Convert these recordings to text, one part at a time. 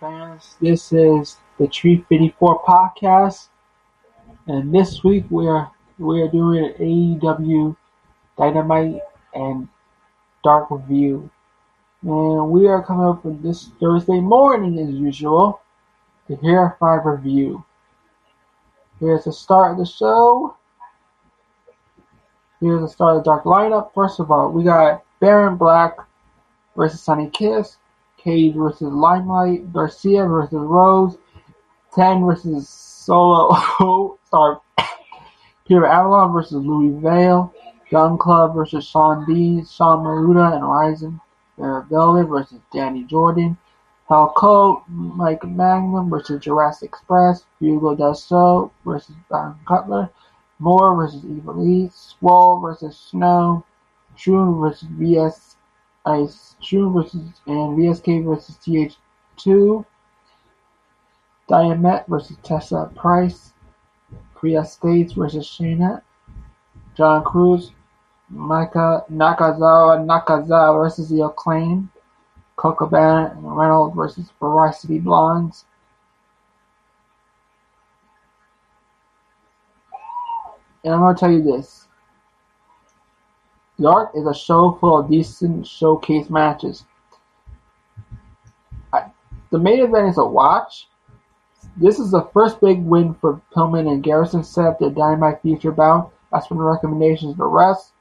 fans. This is the Tree 54 podcast, and this week we're we're doing AEW Dynamite and Dark review, and we are coming up with this Thursday morning as usual to hear five review. Here's the start of the show. Here's the start of the Dark lineup. First of all, we got Baron Black versus Sunny Kiss. Cage versus Limelight, Garcia versus Rose, Ten versus Solo, sorry, Peter Avalon versus Louis Vale, Gunn Club versus Sean D, Sean Maluta and Ryzen, Barrett Velvet versus Danny Jordan, Cole, Mike Magnum versus Jurassic Express, Hugo Del versus Brandon Cutler, Moore versus Evil Lee, Swole versus Snow, Shroom versus VS Ice True versus and VSK versus TH2, Diamet versus Tessa Price, Freya States versus Shayna, John Cruz, Micah Nakazawa Nakazawa versus The Acclaim, Coco Bennett and Reynolds versus Varsity Blondes. And I'm to tell you this. Dark is a show full of decent showcase matches. The main event is a watch. This is the first big win for Pillman and Garrison set up the Dynamite future bout. As for the recommendations, the rest.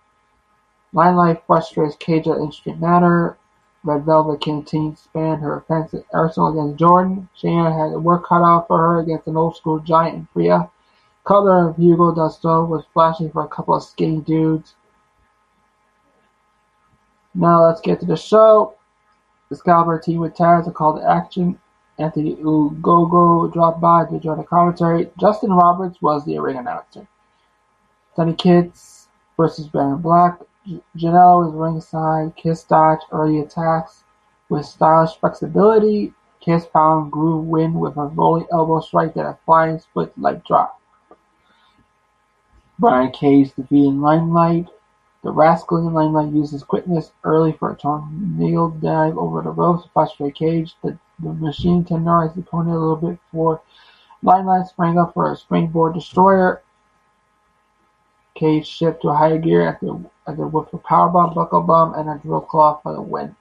Limelight frustrates Cage at Instant Matter. Red Velvet continues to her offensive arsenal against Jordan. Shayna had work cut out for her against an old school giant in Freya. Cutler of Hugo Dusto was flashing for a couple of skinny dudes. Now let's get to the show. The Excalibur team with Taz are called to action. Anthony Ogogo dropped by to join the commentary. Justin Roberts was the ring announcer. Sonny Kiss versus Baron Black. Janela was ringside. Kiss dodged early attacks with stylish flexibility. Kiss found groove win with a rolling elbow strike that a flying split leg drop. Brian Cage defeated Limelight the rascally Limelight uses quickness early for a tornado dive over the ropes frustrate Cage. The, the machine tenderized the pony a little bit before Limelight sprang up for a springboard destroyer. Cage shift to a higher gear after, after with a powerbomb, buckle bomb, and a drill claw for the win.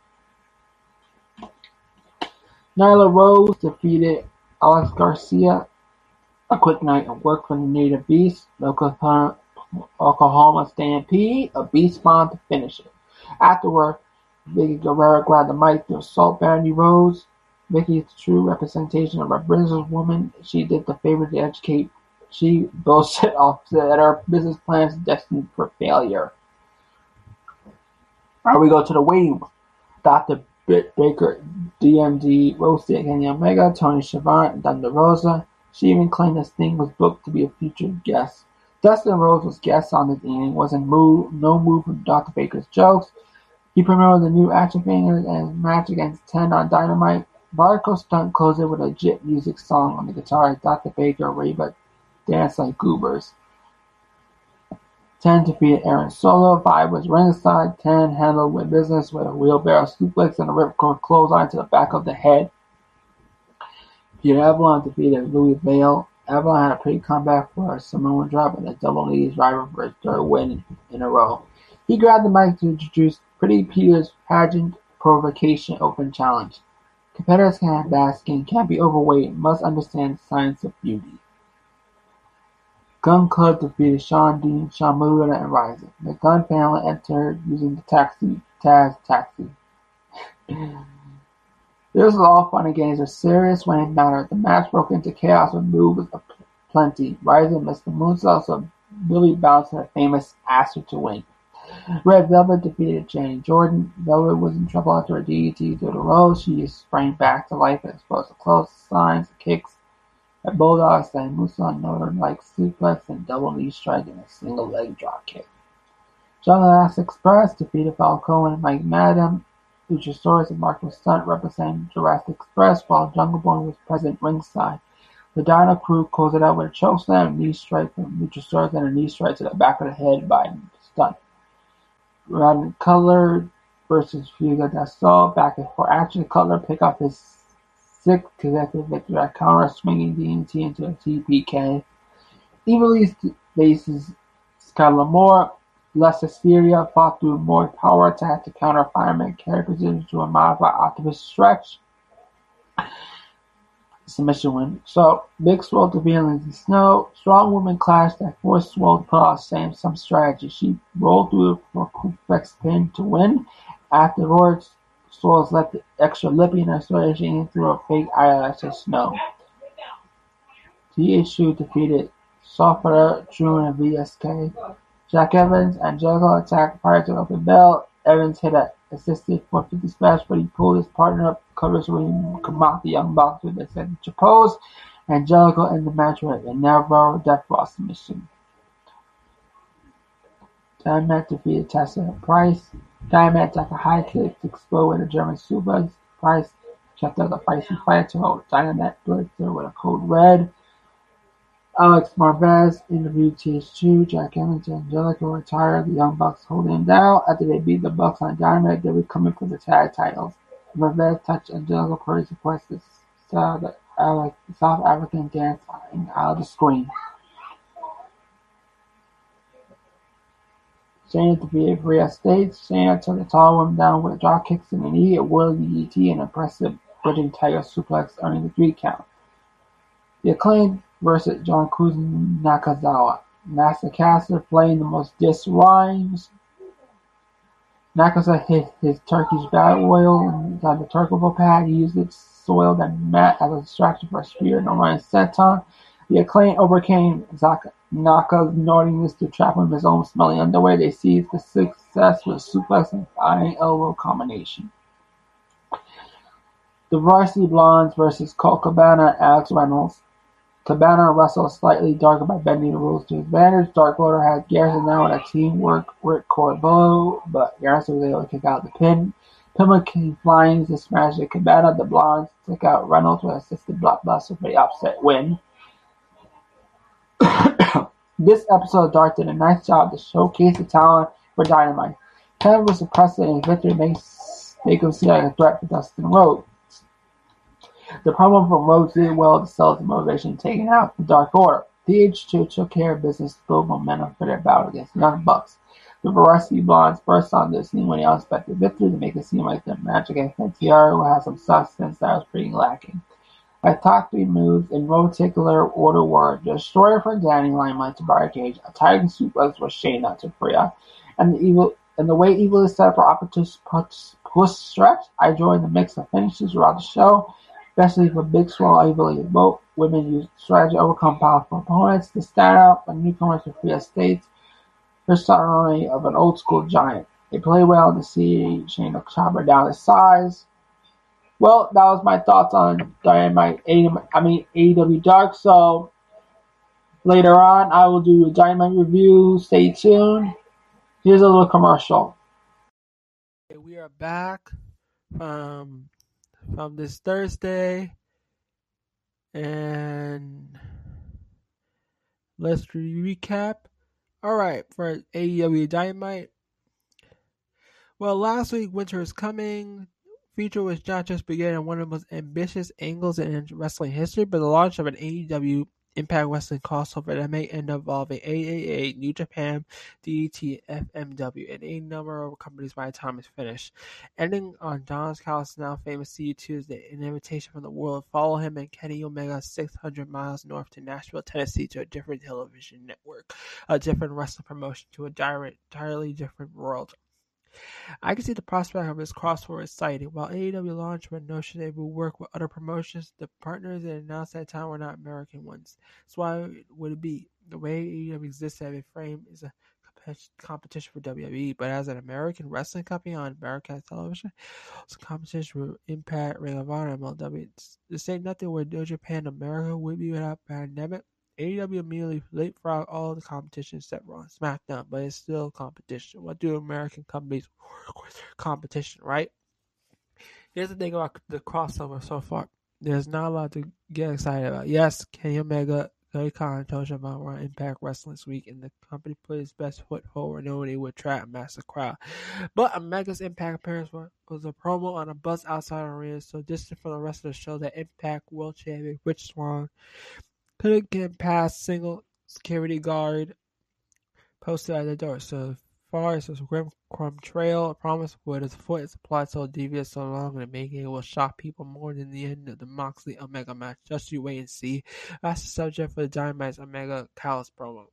Nyla Rose defeated Alex Garcia. A quick night of work for the Native Beast. Local Oklahoma Stampede, a beast bomb to finish it. Afterward, Vickie Guerrero grabbed the mic to assault Brandi Rhodes. Vickie is the true representation of a businesswoman. She did the favor to educate. She boasted off that her business plan is destined for failure. Now we go to the waiting. Dr. Britt Baker, DMD, Rosie Kenny Omega, Tony Schiavone, and Thunder Rosa. She even claimed that Sting was booked to be a featured guest. Dustin Rhodes was guest on the evening, wasn't moved, no move from Dr. Baker's jokes. He promoted the new action figures and match against Ten on Dynamite. Marko Stunt closed it with a jit music song on the guitar Dr. Baker Reba dance like goobers. Ten defeated Aaron Solo. Five was ringside. Ten handled with business with a wheelbarrow suplex and a ripcord clothesline to the back of the head. Peter Avalon defeated Louis Vale. Avalon had a pretty comeback for a Samoan and a double knee driver for his third win in a row. He grabbed the mic to introduce Pretty Peter's Pageant Provocation Open Challenge. Competitors can't bask in, can't be overweight, must understand science of beauty. Gunn Club defeated Sean Dean, Sean Maluta, and Ryzen. The Gun family entered using the taxi, Taz taxi. This was all fun and games, but serious when it mattered. The match broke into chaos with moves aplenty. Ryzen missed the moonsault, so Billy bounced famous Aster to win. Red Velvet defeated Jenny Jordan. Velvet was in trouble after a DDT through the ropes. She sprang back to life and exposed the close signs, kicks, a bulldog stand Musa Northern like suplex and double knee strike and a single leg drop kick. Jungle Express defeated Falcone and Mike Luchasaurus and Marko Stunt representing Jurassic Express, while Jungle Boy was present ringside. The Dino Crew closed it out with a chokeslam, knee strike from Luchasaurus, and a knee strike to the back of the head by Stunt. Brandon Cutler versus Fuego Del Sol back for action. Cutler picked up his sixth consecutive victory at counter swinging DDT into a TPK. East faces Skylar Moore. Less Syria fought through more power attack to counter fireman carry position to a modified octopus stretch. Submission win. So, Big Swole defeated Lindsay Snow. Strong woman clash that forced Swole to put off same some strategy. She rolled through for Kuplex pin to win. Afterwards, Swole's left the extra lippy in her she threw a fake eyelash at Snow. TH2 defeated Software, June, and VSK. Jack Evans and Jericho attacked prior to open bell. Evans hit a assisted 450 smash, but he pulled his partner up covers when he could mock the Young Bucks with a signature pose. And Jericho in the match with a Navarro Death Roll submission. Dynamite defeated Tessa Price. Dynamite attacked a high kick to explode with a German suplex. Price checked out the feisty fighter to hold Dynamite Blitzer with a code red. Alex Marvez interviewed TH2, Jack Evans, and Angelico retired. The Young Bucks hold him down. After they beat the Bucks on Dynamite, they were coming for the tag titles. Marvez touched Angelico Curtis request the South, South African dance out of the screen. Shayna defeated Freya States. Shayna took the tall woman down with a drop kicks and a knee, a whirling DDT, and impressive bridging tiger suplex, earning the three count. The acclaimed versus John Cruz Nakazawa. Caster playing the most diss rhymes. Nakazawa hit his Turkish battle oil and got the Turkable pad. He used it soiled and mat as a distraction for a spear and Orion senton. The acclaim overcame Zaka, Naka, ignoring this to trap him his own smelly underwear. They seized the success with suplex and flying elbow combination. The Varsity Blondes versus Colt Cabana Alex Reynolds. Cabana wrestled slightly darker by bending the rules to his advantage. Dark Order had Garrison now in a teamwork with Corbeau, but Garrison was able to kick out the pin. Pimlick came flying to smash the Cabana. The Blondes took out Reynolds with assisted blockbuster for the upset win. this episode of Dark did a nice job to showcase the talent for Dynamite. Kevin was impressive and victory make him seem like a threat for Dustin Rhodes. The problem from Rhodes did well to sell his motivation taking out the Dark Order. TH2 took care of business to build momentum for their battle against the Young Bucks. The Varsity Blondes burst on the scene when they unexpected victory to make it seem like the against NTR who has some substance that was pretty lacking. Three moves in particular order were Destroyer for Danny Limelight to Barricade, a Titan Suplex for Shayna to Freya, and the evil and the way Evil is set for opportunist push stretch. I joined the mix of finishes throughout the show, especially for Big. I believe both women use strategy to overcome powerful opponents. To stand out, the newcomers for Freya States, first ceremony of an old school giant. They play well to see Shayna chop her down to size. Well, that was my thoughts on Dynamite. I mean AEW Dark. So later on, I will do a Dynamite review. Stay tuned. Here's a little commercial. We are back from from this Thursday, and let's recap. All right, for AEW Dynamite. Well, last week, Winter is Coming feature was not just beginning one of the most ambitious angles in wrestling history, but the launch of an AEW Impact Wrestling crossover that may end up involving AAA, New Japan, DDT, FMW, and a number of companies by the time it's finished. Ending on Don Callis' now famous See Tuesday, an invitation from the world. Follow him and Kenny Omega 600 miles north to Nashville, Tennessee to a different television network, a different wrestling promotion to a entirely different world. I can see the prospect of this crossover exciting. While AEW launched with notion they will work with other promotions, the partners that announced at the time were not American ones. So why would it be? The way AEW exists as a frame is a competition for WWE, but as an American wrestling company on American television, it's competition with Impact, Ring of Honor, MLW. This ain't nothing where New Japan America would be without pandemic. AEW immediately leapfrog all the competition except Raw and SmackDown, but it's still competition. What do American companies work with competition, right? Here's the thing about the crossover so far. There's not a lot to get excited about. Yes, Kenny Omega Tony Khan and Tosh about on Impact Wrestling this week, and the company put its best foot forward, knowing it would trap a massive crowd. But Omega's Impact appearance was a promo on a bus outside the arena, so distant from the rest of the show that Impact World Champion Rich Swann couldn't get past single security guard posted at the door. So far as the Grim Crumb Trail promise with his foot is applied so devious so long and making it will shock people more than the end of the Moxley Omega match. Just you wait and see. That's the subject for the Dynamite's Omega Callis promo.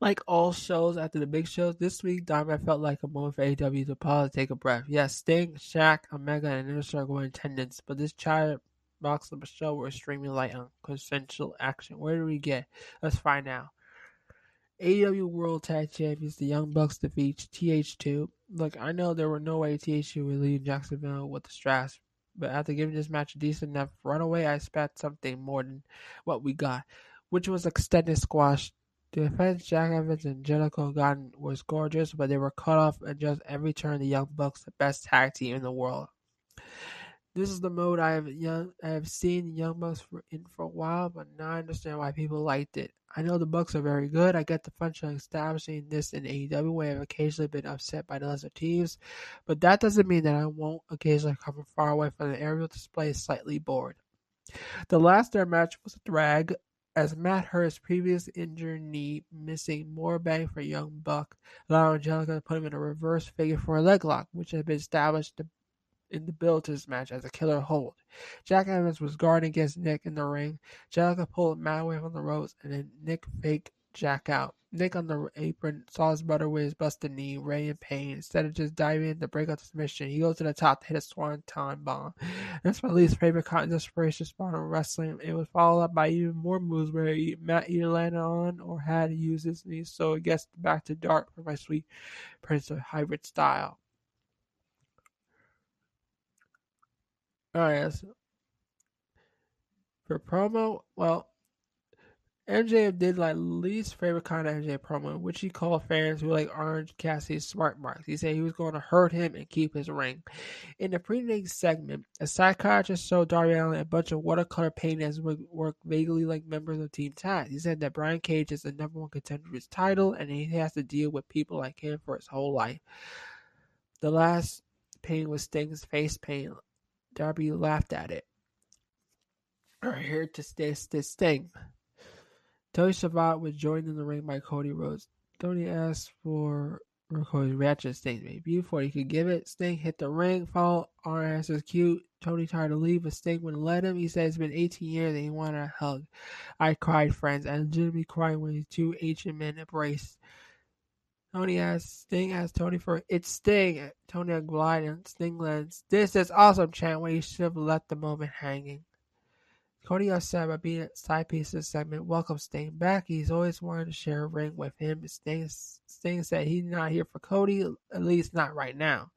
Like all shows after the big shows, this week Dynamite felt like a moment for AW to pause and take a breath. Yes, Sting, Shaq, Omega, and Inner Circle in attendance, but this child box of were streaming light on consensual action. Where do we get? Let's find out. AEW World Tag Champions, the Young Bucks defeat TH2. Look, I know there were no way TH2 would leave Jacksonville with the straps, but after giving this match a decent enough runaway, I expect something more than what we got, which was extended squash. The defense Jack Evans and Angelico gotten was gorgeous, but they were cut off at just every turn. The Young Bucks, the best tag team in the world. This is the mode I have young I have seen Young Bucks for, in for a while, but now I understand why people liked it. I know the Bucks are very good. I get the function of establishing this in AEW where I've occasionally been upset by the lesser teams, but that doesn't mean that I won't occasionally come from far away from the aerial display slightly bored. The last their match was a drag, as Matt Hurt's previous injured knee missing more bang for Young Buck, allowing Angelico to put him in a reverse figure four leg lock, which had been established to in the build to this match as a killer hold. Jack Evans was guarding against Nick in the ring. Angelico pulled Matt away from the ropes, and then Nick faked Jack out. Nick on the apron saw his brother with his busted knee, Ray in pain. Instead of just diving in to break up the submission, he goes to the top to hit a swanton bomb. That's my least favorite of desperation spot in wrestling. It was followed up by even more moves where he, Matt either landed on or had to use his knee, so it gets back to dark for my sweet Prince of Hybrid style. Alright, for promo, well, MJF did like least favorite kind of MJF promo, which he called fans who like Orange Cassidy's smart marks. He said he was going to hurt him and keep his ring. In the pre segment, a psychiatrist showed Darby Allin a bunch of watercolor paintings work, work vaguely like members of Team Taz. He said that Brian Cage is the number one contender for his title, and he has to deal with people like him for his whole life. The last painting was Sting's face paint Darby laughed at it. Are here to stay this thing. Tony Schiavone was joined in the ring by Cody Rhodes. Tony asked for Cody's reaction to Sting made before he could give it. Sting hit the ring, followed our answers cute. Tony tried to leave, but Sting wouldn't let him. He said it's been 18 years and he wanted a hug. I cried, friends. I legitimately cried when these two Asian men embraced. Tony asked Sting asked Tony for it's Sting. Tony replied and Sting lens. This is awesome chant when he should have left the moment hanging. Cody upset about being a side piece of the segment. Welcome Sting back. He's always wanted to share a ring with him. Sting, Sting said he's not here for Cody, at least not right now.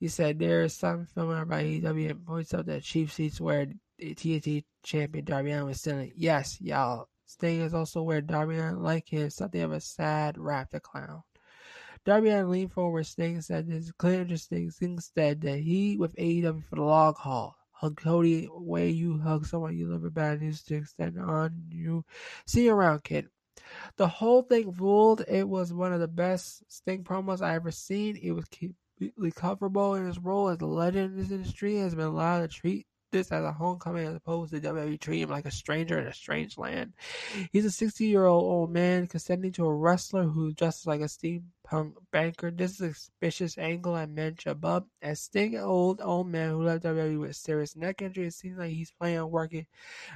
He said there is some filming about AEW and points out that Chief seats where the TNT champion Darby Allin was still. Yes, y'all. Sting is also where Allin, like him, something of a sad raptor clown. Darby Allin leaned forward. Sting said this is clear interesting. Sting said that he with AEW for the log haul. Hug Cody way you hug someone you live bad news to extend on you. See you around, kid. The whole thing ruled. It was one of the best Sting promos I ever seen. It was completely comfortable in his role as a legend in this industry. Has been allowed to treat this as a homecoming as opposed to WWE treating him like a stranger in a strange land. He's a 60 year old old man consenting to a wrestler who dresses like a steampunk banker. This is a suspicious angle I mentioned above. As Sting, old old man who left WWE with serious neck injury, it seems like he's planning on working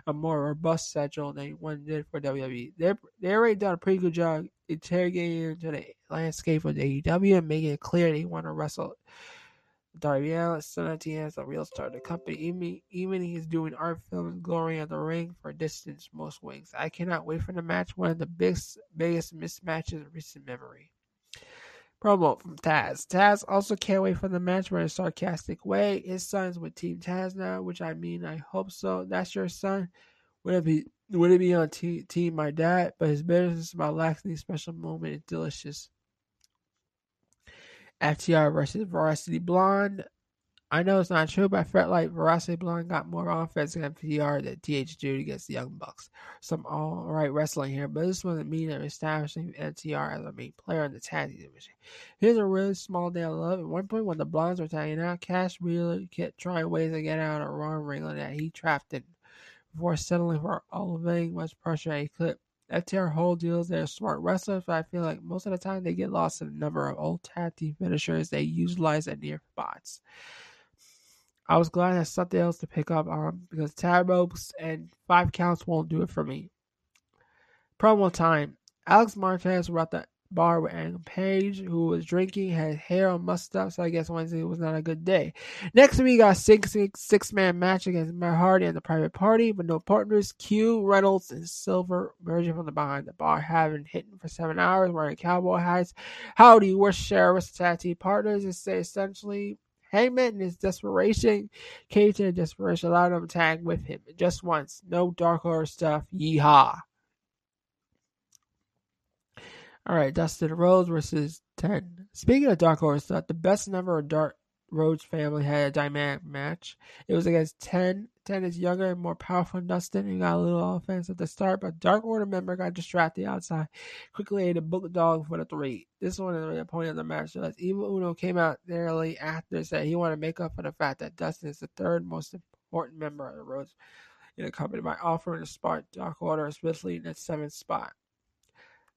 a more robust schedule than one did for WWE. They're, they already done a pretty good job interrogating into the landscape of the AEW and making it clear they want to wrestle Darby Allin, Sonati has a real star of the company. Even, even he's doing art films, glory at the ring for distance most wings. I cannot wait for the match, one of the biggest, biggest mismatches in recent memory. Promo from Taz. Taz also can't wait for the match in a sarcastic way. His son's with Team Taz now, which I mean, I hope so. That's your son. Would it be, would it be on t- Team My Dad? But his bitterness about lacking special moment is delicious. FTR versus Varsity Blonde. I know it's not true, but I felt like Varsity Blonde got more offense than FTR than TH Judy against the Young Bucks. Some all right wrestling here, but this wasn't mean of establishing FTR as a main player in the tag division. Here's a really small day of love. At one point, when the Blondes were tagging out, Cash really kept trying ways to get out of Ron Ringland that he trapped in before settling for elevating much pressure a clip. FTR whole deals, they're smart wrestlers, but I feel like most of the time they get lost in the number of old tag team finishers they utilize at near spots. I was glad I had something else to pick up on because tag ropes and five counts won't do it for me. Promo time. Alex was at the bar Adam Page, who was drinking, had hair on mustache, so I guess Wednesday was not a good day. Next we got six, six, six man match against Matt Hardy and the Private Party, but no partners. Q, Reynolds, and Silver emerging from the behind the bar, having hidden for seven hours, wearing cowboy hats. Howdy, we're sheriff's tag team partners, and say essentially Hangman in his desperation, Cage in desperation allowed him to tag with him just once. No dark horse stuff. Yeehaw. All right, Dustin Rhodes versus 10. Speaking of Dark Horse stuff, the best number of Dark Rhodes family had a dynamic match. It was against 10. 10 is younger and more powerful than Dustin and got a little offense at the start, but Dark Order member got distracted outside. Quickly ate a book dog for the three. This one is the point of the match. So as Evil Uno came out nearly after said he wanted to make up for the fact that Dustin is the third most important member of the Rhodes in the company by offering to spot Dark Order especially in the seventh spot.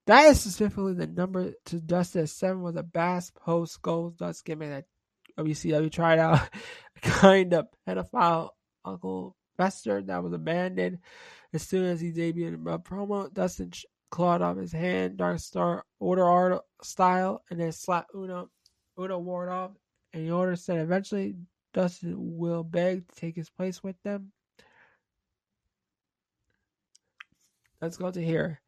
That is specifically the number to Dustin at seven was a Bass post goals dust gimmick that WCW tried out. kind of pedophile Uncle Fester that was abandoned as soon as he debuted in a promo. Dustin clawed off his hand, Dark Star Order art style, and then slapped Uno. Uno ward off, and the Order said eventually Dustin will beg to take his place with them. Let's go to here.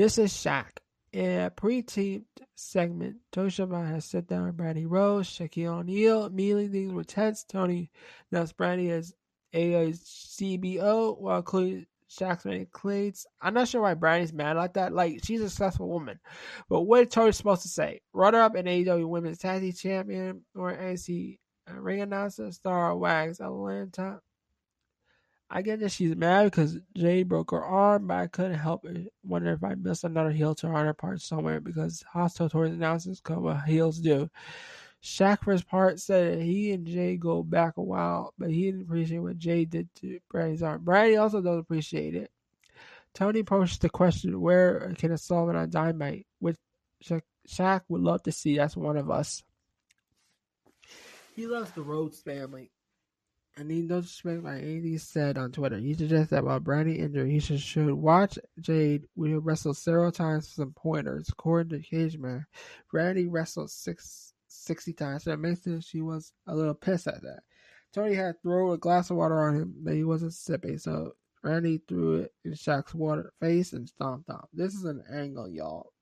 This is Shaq. In a pre-taped segment, Toshiba has sat down with Brandi Rhodes, Shaquille O'Neal. Immediately things were tense. Tony announced Brandi as a CBO while including Shaq's many cleats. I'm not sure why Brandi's mad like that. Like, she's a successful woman. But what is Tony supposed to say? Runner up in AEW Women's Tag Team Champion or NC ring announcer, Star Wags Atlanta. I get that she's mad because Jay broke her arm, but I couldn't help it. Wonder if I missed another heel on her part somewhere because hostile towards announcers come what heels do. Shaq, for his part, said that he and Jay go back a while, but he didn't appreciate what Jay did to Brady's arm. Brady also doesn't appreciate it. Tony posed the question, where can a Sullivan on Dynamite? Which Shaq would love to see. That's one of us. He loves the Rhodes family and need no disrespect by anything said on Twitter. He suggests that while Brandi injured, he should, should watch Jade We wrestle several times for some pointers. According to Cageman, Brandi wrestled six, 60 times, so it makes sense she was a little pissed at that. Tony had thrown a glass of water on him, but he wasn't sipping, so Randy threw it in Shaq's water face and stomped off. This is an angle, y'all.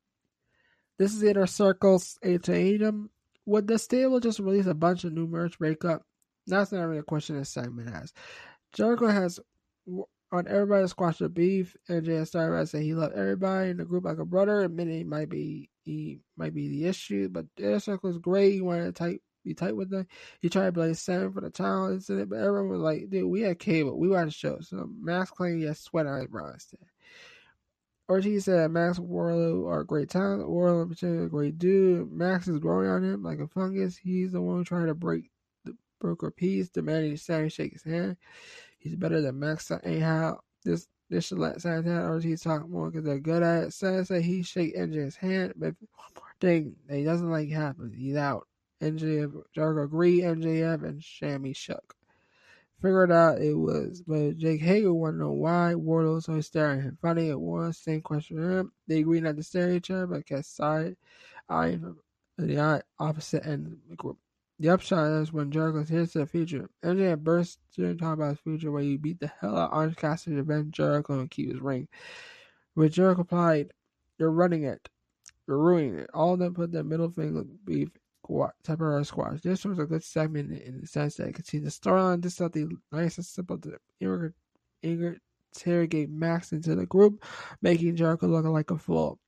This is Inner Circle's H.A.M. Would the stable just release a bunch of new merch breakup? That's not really a question this segment has. Jericho has on everybody to squash the beef. and NJ started by saying he loved everybody in the group like a brother. Admitting he might be he might be the issue, but Inner Circle is great. He wanted to tight be tight with them. He tried to play Sam for the challenge incident, but everyone was like, "Dude, we had cable. We watched the show." So Max claimed he has sweat on his brow instead. Ortiz said Max Wardlow are great talent. Wardlow in particular, a great dude. Max is growing on him like a fungus. He's the one trying to break broker peace, demanding Sammy shake his hand. He's better than Max anyhow. This this should let Santana or he talk more because they're good at it. Santana said he shake NJ's hand, but one more thing that he doesn't like happens. He's out. MJF Jericho agreed, MJF and Shammy shook. Figured out it was, but Jake Hager wanted to know why Wardlow so staring at him. Funny it was, same question him. They agreed not to stare at each other, but kept side eyeing from the opposite end of the group. The upshot is when Jericho hits the future, MJF bursts to talk about his future where he beat the hell out of Orange Cassidy to avenge Jericho and keep his ring. With Jericho replied, You're running it. You're ruining it. All of them put their middle finger beef temporary squash. This was a good segment in the sense that it see the storyline. This is the nice and simple to interrogate Max into the group, making Jericho look like a fool.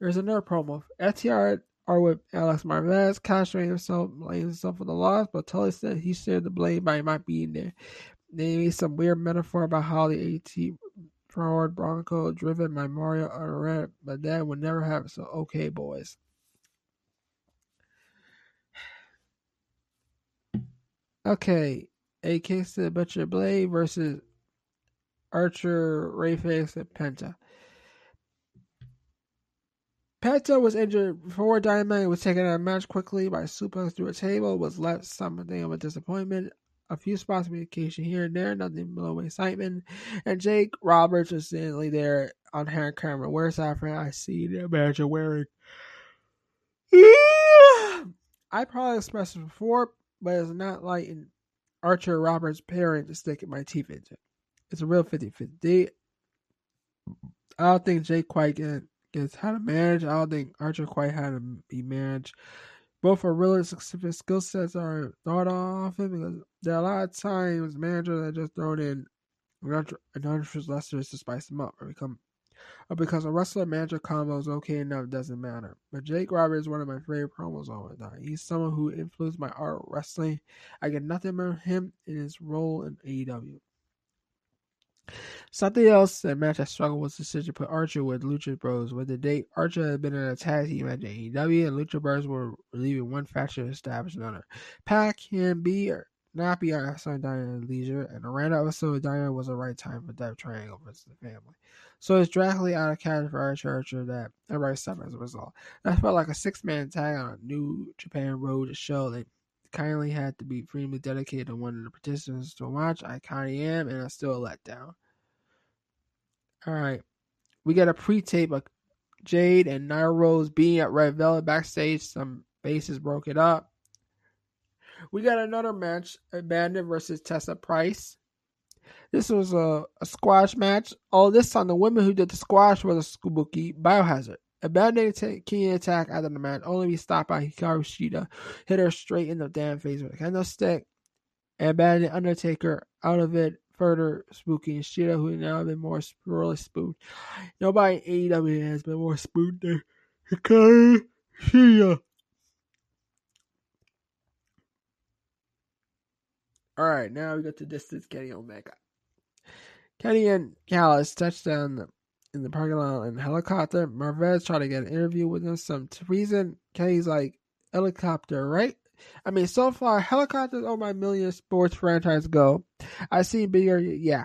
There's another promo. FTR with Alex Marvez, castrating himself, blaming himself for the loss, but Tully said he shared the blame by not being there. They made some weird metaphor about how the AT forward Bronco driven by Mario Andretti, but that would never happen. So okay, boys. Okay, a of Butcher Blade versus Archer, Rayface, and Penta. Penta was injured before Dynamite was taken out of the match quickly by suplex through a table, was left something of a disappointment. A few spots of communication here and there, nothing below excitement. And Jake Roberts was instantly there on hand camera. Where's after I see the manager wearing? I probably expressed it before, but it's not like an Archer Roberts pairing to stick my teeth into. It's a real 50 50. I don't think Jake quite get, gets how to manage. I don't think Archer quite how to be managed. Both are really specific skill sets are thought of because there are a lot of times managers that just thrown in adventurous wrestlers to spice them up or become or because a wrestler manager combo is okay enough doesn't matter. But Jake Roberts is one of my favorite promos all the time. He's someone who influenced my art wrestling. I get nothing from him in his role in AEW. Something else that match I struggled was the decision to put Archer with Lucha Bros. With the date, Archer had been in a tag team at AEW, and Lucha Bros were leaving one faction to establish another. Pac can be or not be on Dynamite Leisure, and a random episode of Dynamite was the right time for Death Triangle versus the family. So it's drastically out of character for Archer Archer that everybody suffered as a result. That felt like a six man tag on a New Japan Road to show that kindly had to be freely dedicated to one of the participants to watch. I kinda am, and I'm still let down. Alright. We got a pre tape of Jade and Nyla Rose being at Red Velvet backstage. Some bases broke it up. We got another match, Bandit versus Tessa Price. This was a, a squash match. Oh, this time the women who did the squash was a Skubuki Biohazard. Abandoned t- key attack after the match, only be stopped by Hikaru Shida. Hit her straight in the damn face with a candlestick. And Bandit Undertaker out of it further spooky. And Shida, who now have been more really spooked. Nobody AEW has been more spooked than Hikaru Shida. All right, now we got to distance Kenny Omega. Kenny and Callis touched down in the parking lot in helicopter. Marvez tried to get an interview with him. Some reason Kenny's like helicopter, right? I mean, so far helicopters on my million sports franchise go. I seen bigger, yeah.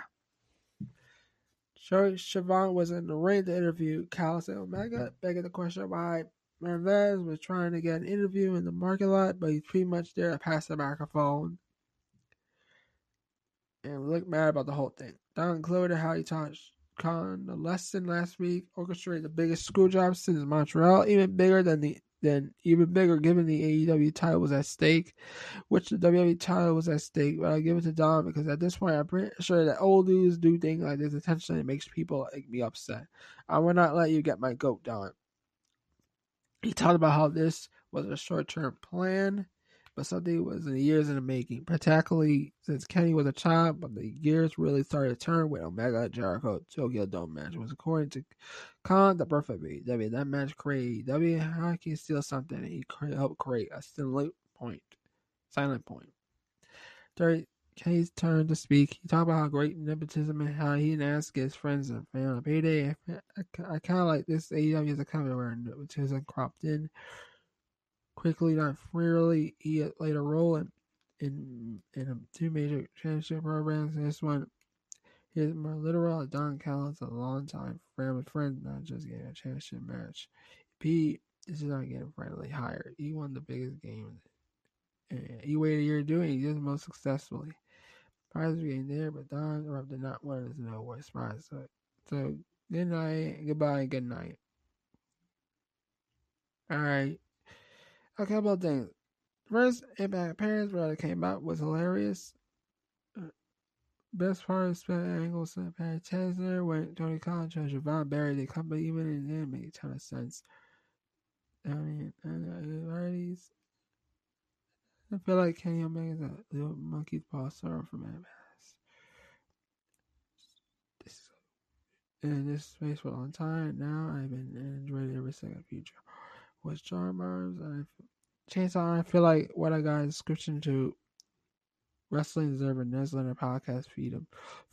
Siobhan was in the ring to interview Callis and Omega, begging the question why Marvez was trying to get an interview in the market lot, but he's pretty much there to pass the microphone and looked mad about the whole thing. Don included how he taught Khan the lesson last week, orchestrated the biggest screw job since Montreal, even bigger than the than even bigger given the AEW title was at stake, which the WWE title was at stake. But I'll give it to Don because at this point I'm pretty sure that old dudes do things like this intentionally. It makes people like, be upset. I will not let you get my goat, Don. He talked about how this was a short term plan but something was in the years in the making, particularly since Kenny was a child. But the gears really started to turn with Omega Jericho Tokyo Dome match. It was according to Khan the perfect W. That match created W. How can you steal something? And he helped create a silent point, silent point. During Kenny's turn to speak, he talked about how great nepotism and how he didn't ask his friends and family payday. I, I, I kind of like this AEW is a company where nepotism cropped in quickly, not freely. He played a role in in in two major championship programs. This one is more literal. Don Callis, a long-time family friend, not just getting a championship match. Pete this is not getting friendly hired. He won the biggest game. And he waited a year doing. He did it most successfully. Prize was getting there, but Don Rob did not want to know what prize. So, so good night, goodbye, good night. All right a couple of things. First, Impact Parents where it came out was hilarious. Uh, best part of spent angles and Pat Chesner when Tony Khan chose Javon Barry the company even in it made a ton of sense. I mean, and. I feel like Kenny Omega's a little monkey's paw sorrow from Ananas. In this space for a long time now, I've been enjoying every second future was John Mars. I Chainsaw. I feel like what I got is description to Wrestling Observer Newsletter podcast feed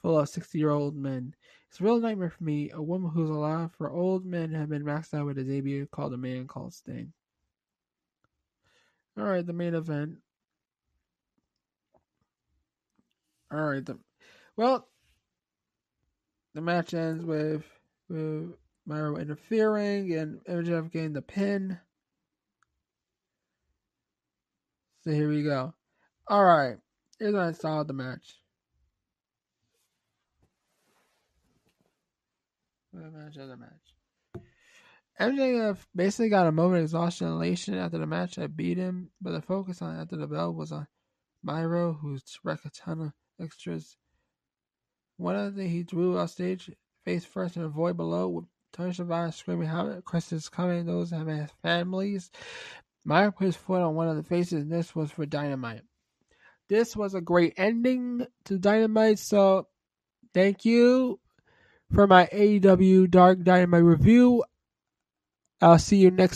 full of 60 year old men. It's a real nightmare for me. A woman who's alive for old men have been maxed out with a debut called A Man Called Sting. Alright, the main event. Alright, the well the match ends with with Miro interfering and MJF getting the pin. So here we go. Alright. Here's what I saw the match. The match of the match. MJF basically got a moment of exhaustion elation after the match that beat him, but the focus on after the bell was on Miro, who's wrecked a ton of extras. One of the he drew off stage, face first and avoid below, Tony Schiavone screaming how Chris is coming, those have families. Miro put his foot on one of the faces, this was for Dynamite this was a great ending to Dynamite. So thank you for my AEW Dark Dynamite review. I'll see you next